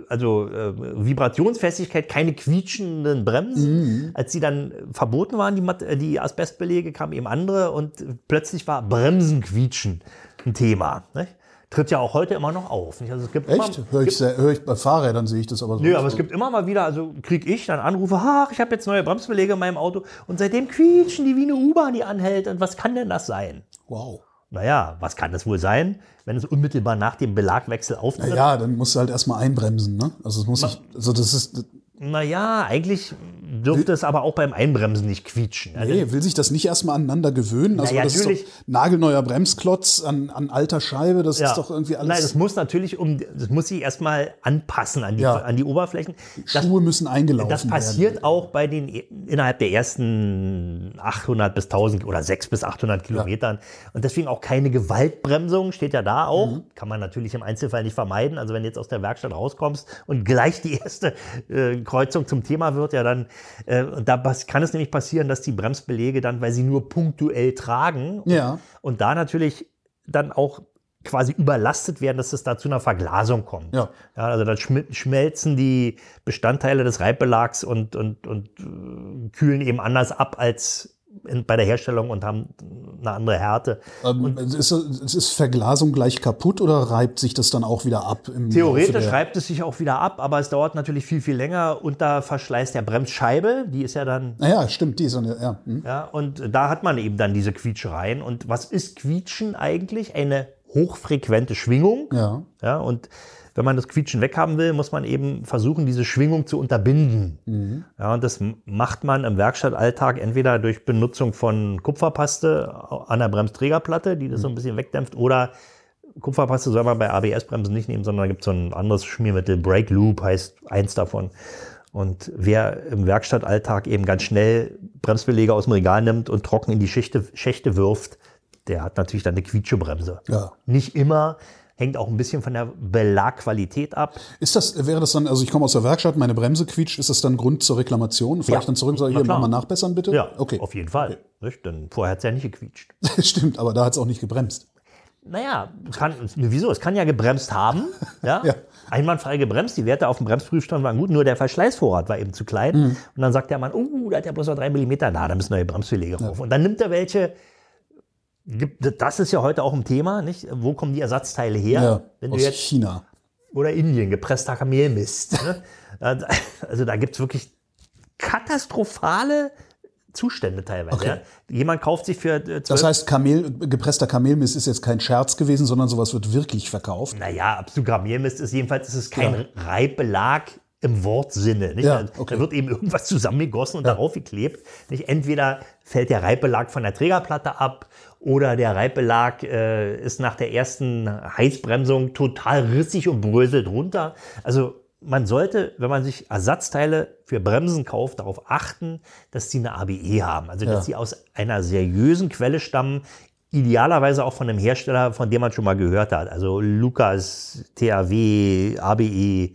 S3: also äh, Vibrationsfestigkeit, keine quietschenden Bremsen. Als die dann verboten waren, die, Mat- äh, die Asbestbelege, kamen eben andere und plötzlich war Bremsenquietschen ein Thema. Nicht? Tritt ja auch heute immer noch auf. Nicht? Also es gibt
S2: Echt?
S3: Immer,
S2: Hör ich, hör ich bei Fahrrädern sehe ich das aber so.
S3: Nö, aber es gibt immer mal wieder, also kriege ich dann Anrufe, ach, ich habe jetzt neue Bremsbelege in meinem Auto und seitdem quietschen die wie eine U-Bahn, die anhält. Und was kann denn das sein?
S2: Wow.
S3: Naja, was kann das wohl sein, wenn es unmittelbar nach dem Belagwechsel auftritt?
S2: Ja, dann musst du halt erstmal einbremsen, ne? Also es muss ich, also das ist,
S3: Naja, eigentlich dürfte es aber auch beim Einbremsen nicht quietschen. Also,
S2: nee, will sich das nicht erstmal aneinander gewöhnen? Also
S3: Naja,
S2: das
S3: natürlich.
S2: ist doch nagelneuer Bremsklotz an, an alter Scheibe, das
S3: ja.
S2: ist doch irgendwie alles.
S3: Nein, das muss natürlich um, das muss sich erstmal anpassen an die,
S2: Ja.
S3: an die Oberflächen. Das,
S2: Schuhe müssen eingelaufen
S3: das passiert
S2: werden.
S3: auch bei den innerhalb der ersten 800 bis 1000 oder 600 bis 800 Kilometern und deswegen auch keine Gewaltbremsung steht ja da auch
S2: Mhm.
S3: kann man natürlich im Einzelfall nicht vermeiden also wenn du jetzt aus der Werkstatt rauskommst und gleich die erste äh, Kreuzung zum Thema wird ja dann äh, und da kann es nämlich passieren dass die Bremsbelege dann weil sie nur punktuell tragen
S2: Ja.
S3: und da natürlich dann auch quasi überlastet werden, dass es da zu einer Verglasung kommt.
S2: Ja.
S3: also dann schmelzen die Bestandteile des Reibbelags und, und, und äh, kühlen eben anders ab als in, bei der Herstellung und haben eine andere Härte.
S2: Ähm, ist, ist Verglasung gleich kaputt oder reibt sich das dann auch wieder ab?
S3: Theoretisch reibt es sich auch wieder ab, aber es dauert natürlich viel, viel länger unter Verschleiß der Bremsscheibe. Die ist ja dann
S2: Naja, stimmt, die ist eine, ja. hm.
S3: Ja, und da hat man eben dann diese Quietschereien. Und was ist Quietschen eigentlich? Eine hochfrequente Schwingung.
S2: Ja.
S3: Ja, und wenn man das Quietschen weghaben will, muss man eben versuchen, diese Schwingung zu unterbinden. Ja, und das macht man im Werkstattalltag entweder durch Benutzung von Kupferpaste an der Bremsträgerplatte, die das so ein bisschen wegdämpft, oder Kupferpaste soll man bei ABS-Bremsen nicht nehmen, sondern da gibt es so ein anderes Schmiermittel, Brake Loop heißt eins davon. Und wer im Werkstattalltag eben ganz schnell Bremsbeläge aus dem Regal nimmt und trocken in die Schächte, Schächte wirft, der hat natürlich dann eine Quietschebremse.
S2: Ja.
S3: Nicht immer, hängt auch ein bisschen von der Belagqualität ab.
S2: Ist das, wäre das dann, also ich komme aus der Werkstatt, meine Bremse quietscht, ist das dann Grund zur Reklamation? Fahre
S3: Ja.
S2: ich dann zurück und sage, hier, mach mal nachbessern bitte?
S3: Ja,
S2: Okay.
S3: auf jeden Fall. Nicht? Denn vorher hat es ja nicht gequietscht. [LAUGHS]
S2: Stimmt, aber da hat es auch nicht gebremst.
S3: Naja, kann, wieso? Es kann ja gebremst haben. [LAUGHS] Ja?
S2: Ja.
S3: Einwandfrei gebremst. Die Werte auf dem Bremsprüfstand waren gut, nur der Verschleißvorrat war eben zu klein.
S2: Mhm.
S3: Und dann sagt der Mann, oh, da hat ja bloß noch drei Millimeter. Na, da müssen neue Bremsbeläge drauf. Und dann nimmt er welche. Gibt- Das ist ja heute auch ein Thema, nicht? Wo kommen die Ersatzteile her?
S2: Ja,
S3: Wenn du
S2: aus
S3: jetzt
S2: China.
S3: oder Indien, gepresster Kamelmist. Ne? [LAUGHS] Also da gibt es wirklich katastrophale Zustände teilweise.
S2: Okay.
S3: Ja? Jemand kauft sich für äh, 12
S2: Das heißt, Kamel, gepresster Kamelmist ist jetzt kein Scherz gewesen, sondern sowas wird wirklich verkauft.
S3: Naja, absolut Kamelmist ist jedenfalls ist es kein Reibbelag im Wortsinne. Nicht?
S2: Ja,
S3: Da-
S2: okay.
S3: Da wird eben irgendwas zusammengegossen und darauf geklebt. Nicht? Entweder fällt der Reibbelag von der Trägerplatte ab oder der Reibbelag äh, ist nach der ersten Heißbremsung total rissig und bröselt runter. Also man sollte, wenn man sich Ersatzteile für Bremsen kauft, darauf achten, dass sie eine ABE haben. Also dass
S2: Ja.
S3: sie aus einer seriösen Quelle stammen, idealerweise auch von einem Hersteller, von dem man schon mal gehört hat. Also Lukas, THW, ABE,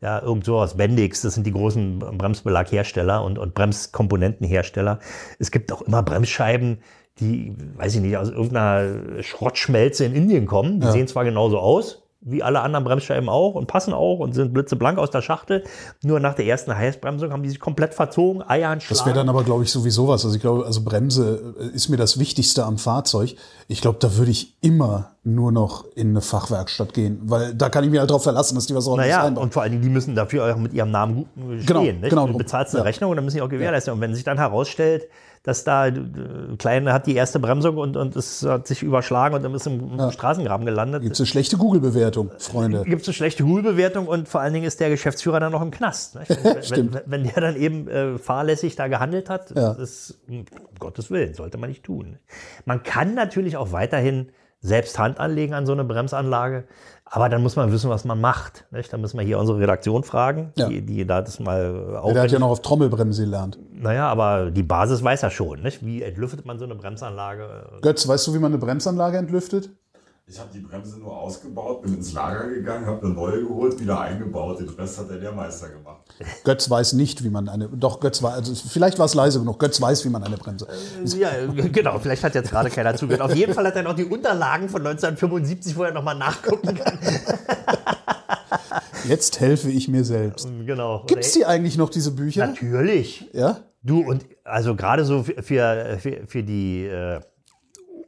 S3: ja, irgend sowas, Bendix, das sind die großen Bremsbelaghersteller und, und Bremskomponentenhersteller. Es gibt auch immer Bremsscheiben, die, weiß ich nicht, aus irgendeiner Schrottschmelze in Indien kommen. Die sehen zwar genauso aus, wie alle anderen Bremsscheiben auch und passen auch und sind blitzeblank aus der Schachtel. Nur nach der ersten Heißbremsung haben die sich komplett verzogen, Eier
S2: Das wäre dann aber, glaube ich, sowieso was. Also ich glaube, also Bremse äh, ist mir das Wichtigste am Fahrzeug. Ich glaube, da würde ich immer nur noch in eine Fachwerkstatt gehen, weil da kann ich mir halt drauf verlassen, dass die was ordentliches
S3: Naja,
S2: einbauen.
S3: und vor allen Dingen, die müssen dafür auch mit ihrem Namen gut stehen.
S2: Genau,
S3: nicht?
S2: genau
S3: Du bezahlst eine
S2: Ja.
S3: Rechnung und dann müssen die auch gewährleisten. Und wenn sich dann herausstellt, dass da äh, Kleine hat die erste Bremsung und, und es hat sich überschlagen und dann ist im Straßengraben gelandet.
S2: Gibt es eine schlechte Google-Bewertung, Freunde?
S3: Gibt es eine schlechte Google-Bewertung und vor allen Dingen ist der Geschäftsführer dann noch im Knast. Nicht? [LAUGHS] wenn, wenn, wenn der dann eben äh, fahrlässig da gehandelt hat,
S2: Ja.
S3: das ist, um Gottes Willen, sollte man nicht tun. Man kann natürlich auch weiterhin selbst Hand anlegen an so eine Bremsanlage. Aber dann muss man wissen, was man macht. Nicht? Dann müssen wir hier unsere Redaktion fragen,
S2: Ja.
S3: die, die da das mal
S2: Der hat ja noch auf Trommelbremse gelernt.
S3: Naja, aber die Basis weiß er schon. Nicht? Wie entlüftet man so eine Bremsanlage?
S2: Götz, weißt du, wie man eine Bremsanlage entlüftet?
S4: Ich habe die Bremse nur ausgebaut, bin ins Lager gegangen, habe eine neue geholt, wieder eingebaut. Den Rest hat der Lehrmeister gemacht.
S2: Götz weiß nicht, wie man eine. Doch, Götz weiß. Also vielleicht war es leise genug. Götz weiß, wie man eine Bremse.
S3: Ja, genau. Vielleicht hat jetzt gerade keiner zugehört. Auf jeden Fall hat er noch die Unterlagen von 1975, wo er nochmal nachgucken kann.
S2: Jetzt helfe ich mir selbst.
S3: Genau.
S2: Gibt es die eigentlich noch, diese Bücher?
S3: Natürlich.
S2: Ja?
S3: Du und also gerade so für, für, für, für die äh,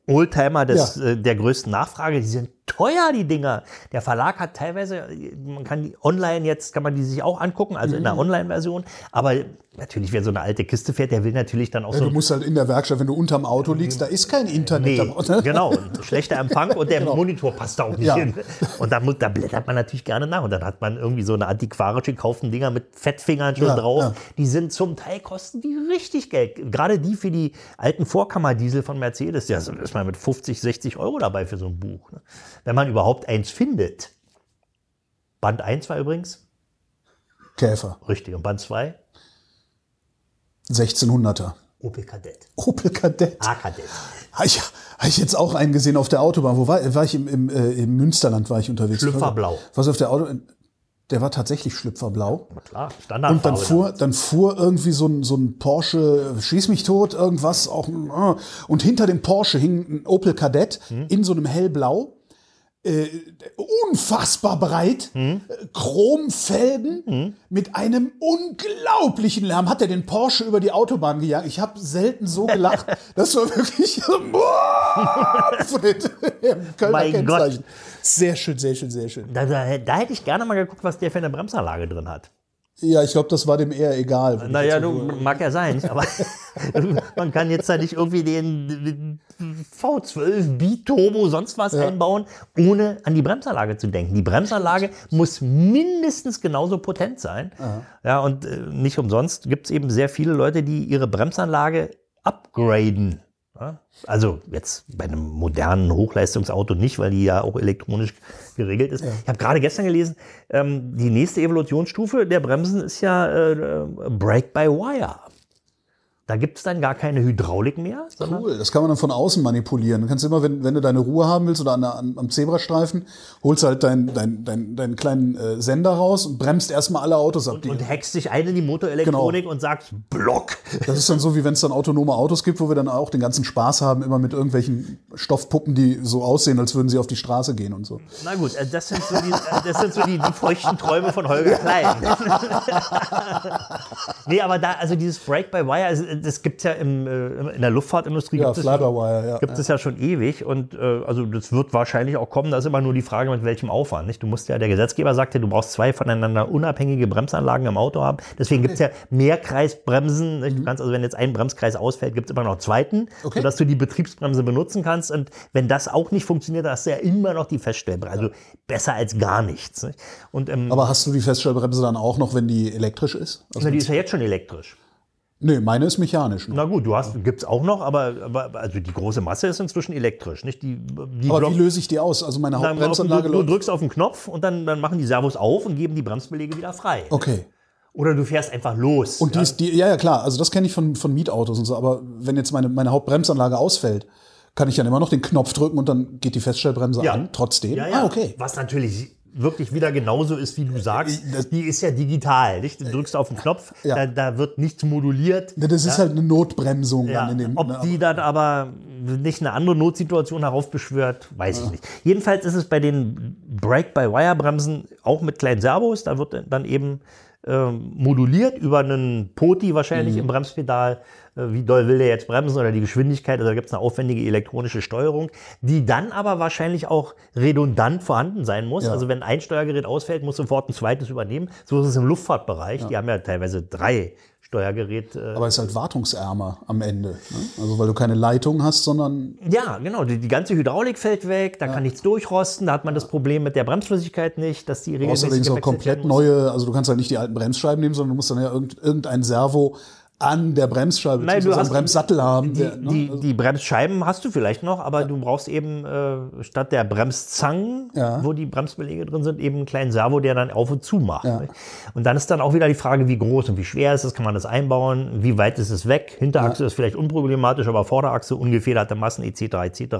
S3: Oldtimer des,
S2: Ja.
S3: äh, der größten Nachfrage, die sind teuer, die Dinger. Der Verlag hat teilweise, man kann die online jetzt, kann man die sich auch angucken, also in
S2: Mhm.
S3: der Online-Version. Aber natürlich, wer so eine alte Kiste fährt, der will natürlich dann auch
S2: Ja,
S3: so
S2: du musst halt in der Werkstatt, wenn du unterm Auto liegst, da ist kein Internet.
S3: Nee,
S2: ne?
S3: genau. Schlechter Empfang und der [LAUGHS] Monitor passt da auch nicht
S2: Ja.
S3: hin. Und da, muss, da blättert man natürlich gerne nach. Und dann hat man irgendwie so eine antiquarisch gekauften Dinger mit Fettfingern schon
S2: Ja,
S3: drauf.
S2: ja.
S3: Die sind zum Teil kosten die richtig Geld. Gerade die für die alten Vorkammerdiesel von Mercedes, da ist man mit 50, 60 Euro dabei für so ein Buch. ne? Wenn man überhaupt eins findet. Band 1 war übrigens
S2: Käfer.
S3: richtig. Und Band 2
S2: 1600er.
S3: Opel Kadett.
S2: Opel Kadett.
S3: A-Kadett.
S2: Habe ich, hab ich jetzt auch einen gesehen auf der Autobahn. Wo war, war ich? Im, im, äh, Im Münsterland war ich unterwegs.
S3: Schlüpferblau.
S2: Was auf der Auto. Der war tatsächlich schlüpferblau.
S3: Na klar,
S2: Und
S3: Standardfarbe.
S2: dann fuhr, dann fuhr irgendwie so ein, so ein Porsche, schieß mich tot, irgendwas auch. äh, Und hinter dem Porsche hing ein Opel Kadett
S3: Hm.
S2: in so einem hellblau. Äh, unfassbar breit,
S3: Hm.
S2: äh, Chromfelgen mit einem unglaublichen Lärm. Hat er den Porsche über die Autobahn gejagt? Ich habe selten so gelacht. [LAUGHS] Das war wirklich [LAUGHS]
S3: Mein
S2: Kennzeichen. Sehr schön, sehr schön, sehr schön.
S3: Da, da, da hätte ich gerne mal geguckt, was der für eine Bremsanlage drin hat.
S2: Ja, ich glaube, das war dem eher egal.
S3: Naja, du, mag ja sein, aber [LAUGHS] man kann jetzt da nicht irgendwie den, den V12 Biturbo sonst was einbauen, ohne an die Bremsanlage zu denken. Die Bremsanlage muss mindestens genauso potent sein. Ja, und äh, nicht umsonst gibt es eben sehr viele Leute, die ihre Bremsanlage upgraden. Ja? Also jetzt bei einem modernen Hochleistungsauto nicht, weil die ja auch elektronisch geregelt ist. Ich habe gerade gestern gelesen, ähm, die nächste Evolutionsstufe der Bremsen ist ja äh, äh, Brake by Wire. Da gibt es dann gar keine Hydraulik mehr,
S2: Cool, das kann man dann von außen manipulieren. Du kannst immer, wenn, wenn du deine Ruhe haben willst oder an, an, am Zebrastreifen, holst halt deinen dein, dein, deinen kleinen äh, Sender raus und bremst erstmal alle Autos ab. Die,
S3: und hackst dich ein in die Motorelektronik
S2: Genau.
S3: und sagst Block.
S2: das ist dann so, wie wenn es dann autonome Autos gibt, wo wir dann auch den ganzen Spaß haben, immer mit irgendwelchen Stoffpuppen, die so aussehen, als würden sie auf die Straße gehen und so.
S3: Na gut, äh, das sind so die, äh, das sind so die, die feuchten Träume von Holger Klein. [LAUGHS] [LAUGHS] nee, aber da, also dieses Brake by Wire, also das gibt es ja im, äh, in der Luftfahrtindustrie.
S2: Ja,
S3: gibt es-
S2: ja.
S3: gibt es ja schon ewig und äh, also das wird wahrscheinlich auch kommen. Da ist immer nur die Frage, mit welchem Aufwand. Nicht? Du musst ja, der Gesetzgeber sagt ja, du brauchst zwei voneinander unabhängige Bremsanlagen im Auto haben. Deswegen gibt es ja Mehrkreisbremsen. Nicht? Du kannst also, wenn jetzt ein Bremskreis ausfällt, gibt es immer noch einen zweiten,
S2: Mhm. Okay.
S3: sodass du die Betriebsbremse benutzen kannst. Und wenn das auch nicht funktioniert, hast du ja immer noch die Feststellbremse. Also besser als gar nichts. Nicht? Und ähm,
S2: Aber hast du die Feststellbremse dann auch noch, wenn die elektrisch ist? Also,
S3: die ist ja jetzt schon elektrisch.
S2: Nee, meine ist mechanisch. Noch.
S3: Na gut, du hast, gibt's auch noch, aber, aber also die große Masse ist inzwischen elektrisch. Nicht? Die, die
S2: Aber
S3: Block-
S2: wie löse ich die aus? Also meine Hauptbremsanlage
S3: du, du drückst auf den Knopf und dann, dann machen die Servos auf und geben die Bremsbeläge wieder frei.
S2: Okay.
S3: Oder du fährst einfach los.
S2: Und die
S3: ja.
S2: ist, die, ja, ja, klar, also das kenne ich von, von Mietautos und so, aber wenn jetzt meine, meine Hauptbremsanlage ausfällt, kann ich dann immer noch den Knopf drücken und dann geht die Feststellbremse
S3: Ja.
S2: an, trotzdem.
S3: ja, ja.
S2: Ah, okay.
S3: Was natürlich wirklich wieder genauso ist, wie du sagst. Die ist ja digital. Nicht? Du drückst auf den Knopf,
S2: Ja.
S3: da, da wird nichts moduliert.
S2: Das ist halt eine Notbremsung
S3: Ja,
S2: dann in dem.
S3: ob
S2: ne,
S3: die dann aber nicht eine andere Notsituation heraufbeschwört, weiß ich nicht. Jedenfalls ist es bei den Brake-by-Wire-Bremsen auch mit kleinen Servos. Da wird dann eben ähm, moduliert über einen Poti wahrscheinlich
S2: Mhm.
S3: im Bremspedal. Äh, wie doll will der jetzt bremsen oder die Geschwindigkeit? Also da gibt es eine aufwendige elektronische Steuerung, die dann aber wahrscheinlich auch redundant vorhanden sein muss.
S2: Ja.
S3: Also wenn ein Steuergerät ausfällt, muss sofort ein zweites übernehmen. So ist es im Luftfahrtbereich. Die haben ja teilweise drei Steuergeräte.
S2: aber ist halt wartungsärmer am Ende. Ne? Also weil du keine Leitung hast, sondern
S3: Ja, genau. Die, die ganze Hydraulik fällt weg, da kann nichts durchrosten, da hat man das Problem mit der Bremsflüssigkeit nicht, dass die
S2: brauchst
S3: regelmäßig
S2: allerdings auch komplett neue, also du kannst halt nicht die alten Bremsscheiben nehmen, sondern du musst dann ja irgend, irgendein Servo an der Bremsscheibe,
S3: Nein, du hast-
S2: Bremssattel haben.
S3: Die,
S2: der, ne?
S3: die,
S2: Also-
S3: die Bremsscheiben hast du vielleicht noch, aber du brauchst eben äh, statt der Bremszangen,
S2: Ja.
S3: wo die Bremsbeläge drin sind, eben einen kleinen Servo, der dann auf und zu macht.
S2: Ja.
S3: Und dann ist dann auch wieder die Frage, wie groß und wie schwer ist es, kann man das einbauen, wie weit ist es weg? Hinterachse ist vielleicht unproblematisch, aber Vorderachse, ungefederte Massen etc. etc.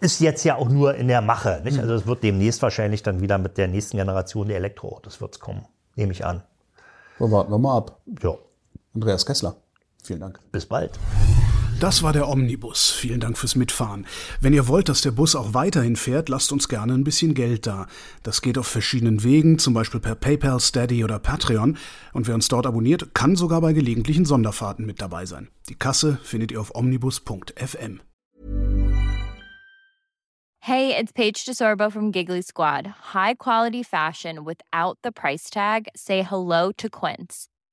S3: Ist jetzt ja auch nur in der Mache.
S2: Mhm.
S3: Nicht? Also es wird demnächst wahrscheinlich dann wieder mit der nächsten Generation der Elektroautos wird's kommen, nehme ich an.
S2: So, warten wir mal ab.
S3: Ja,
S2: Andreas Kessler. Vielen Dank.
S3: bis bald.
S2: Das war der Omnibus. Vielen Dank fürs Mitfahren. Wenn ihr wollt, dass der Bus auch weiterhin fährt, lasst uns gerne ein bisschen Geld da. Das geht auf verschiedenen Wegen, zum Beispiel per PayPal, Steady oder Patreon. Und wer uns dort abonniert, kann sogar bei gelegentlichen Sonderfahrten mit dabei sein. Die Kasse findet ihr auf omnibus.fm.
S5: Hey, it's Paige DeSorbo from Giggly Squad. High quality fashion without the price tag. Say hello to Quince.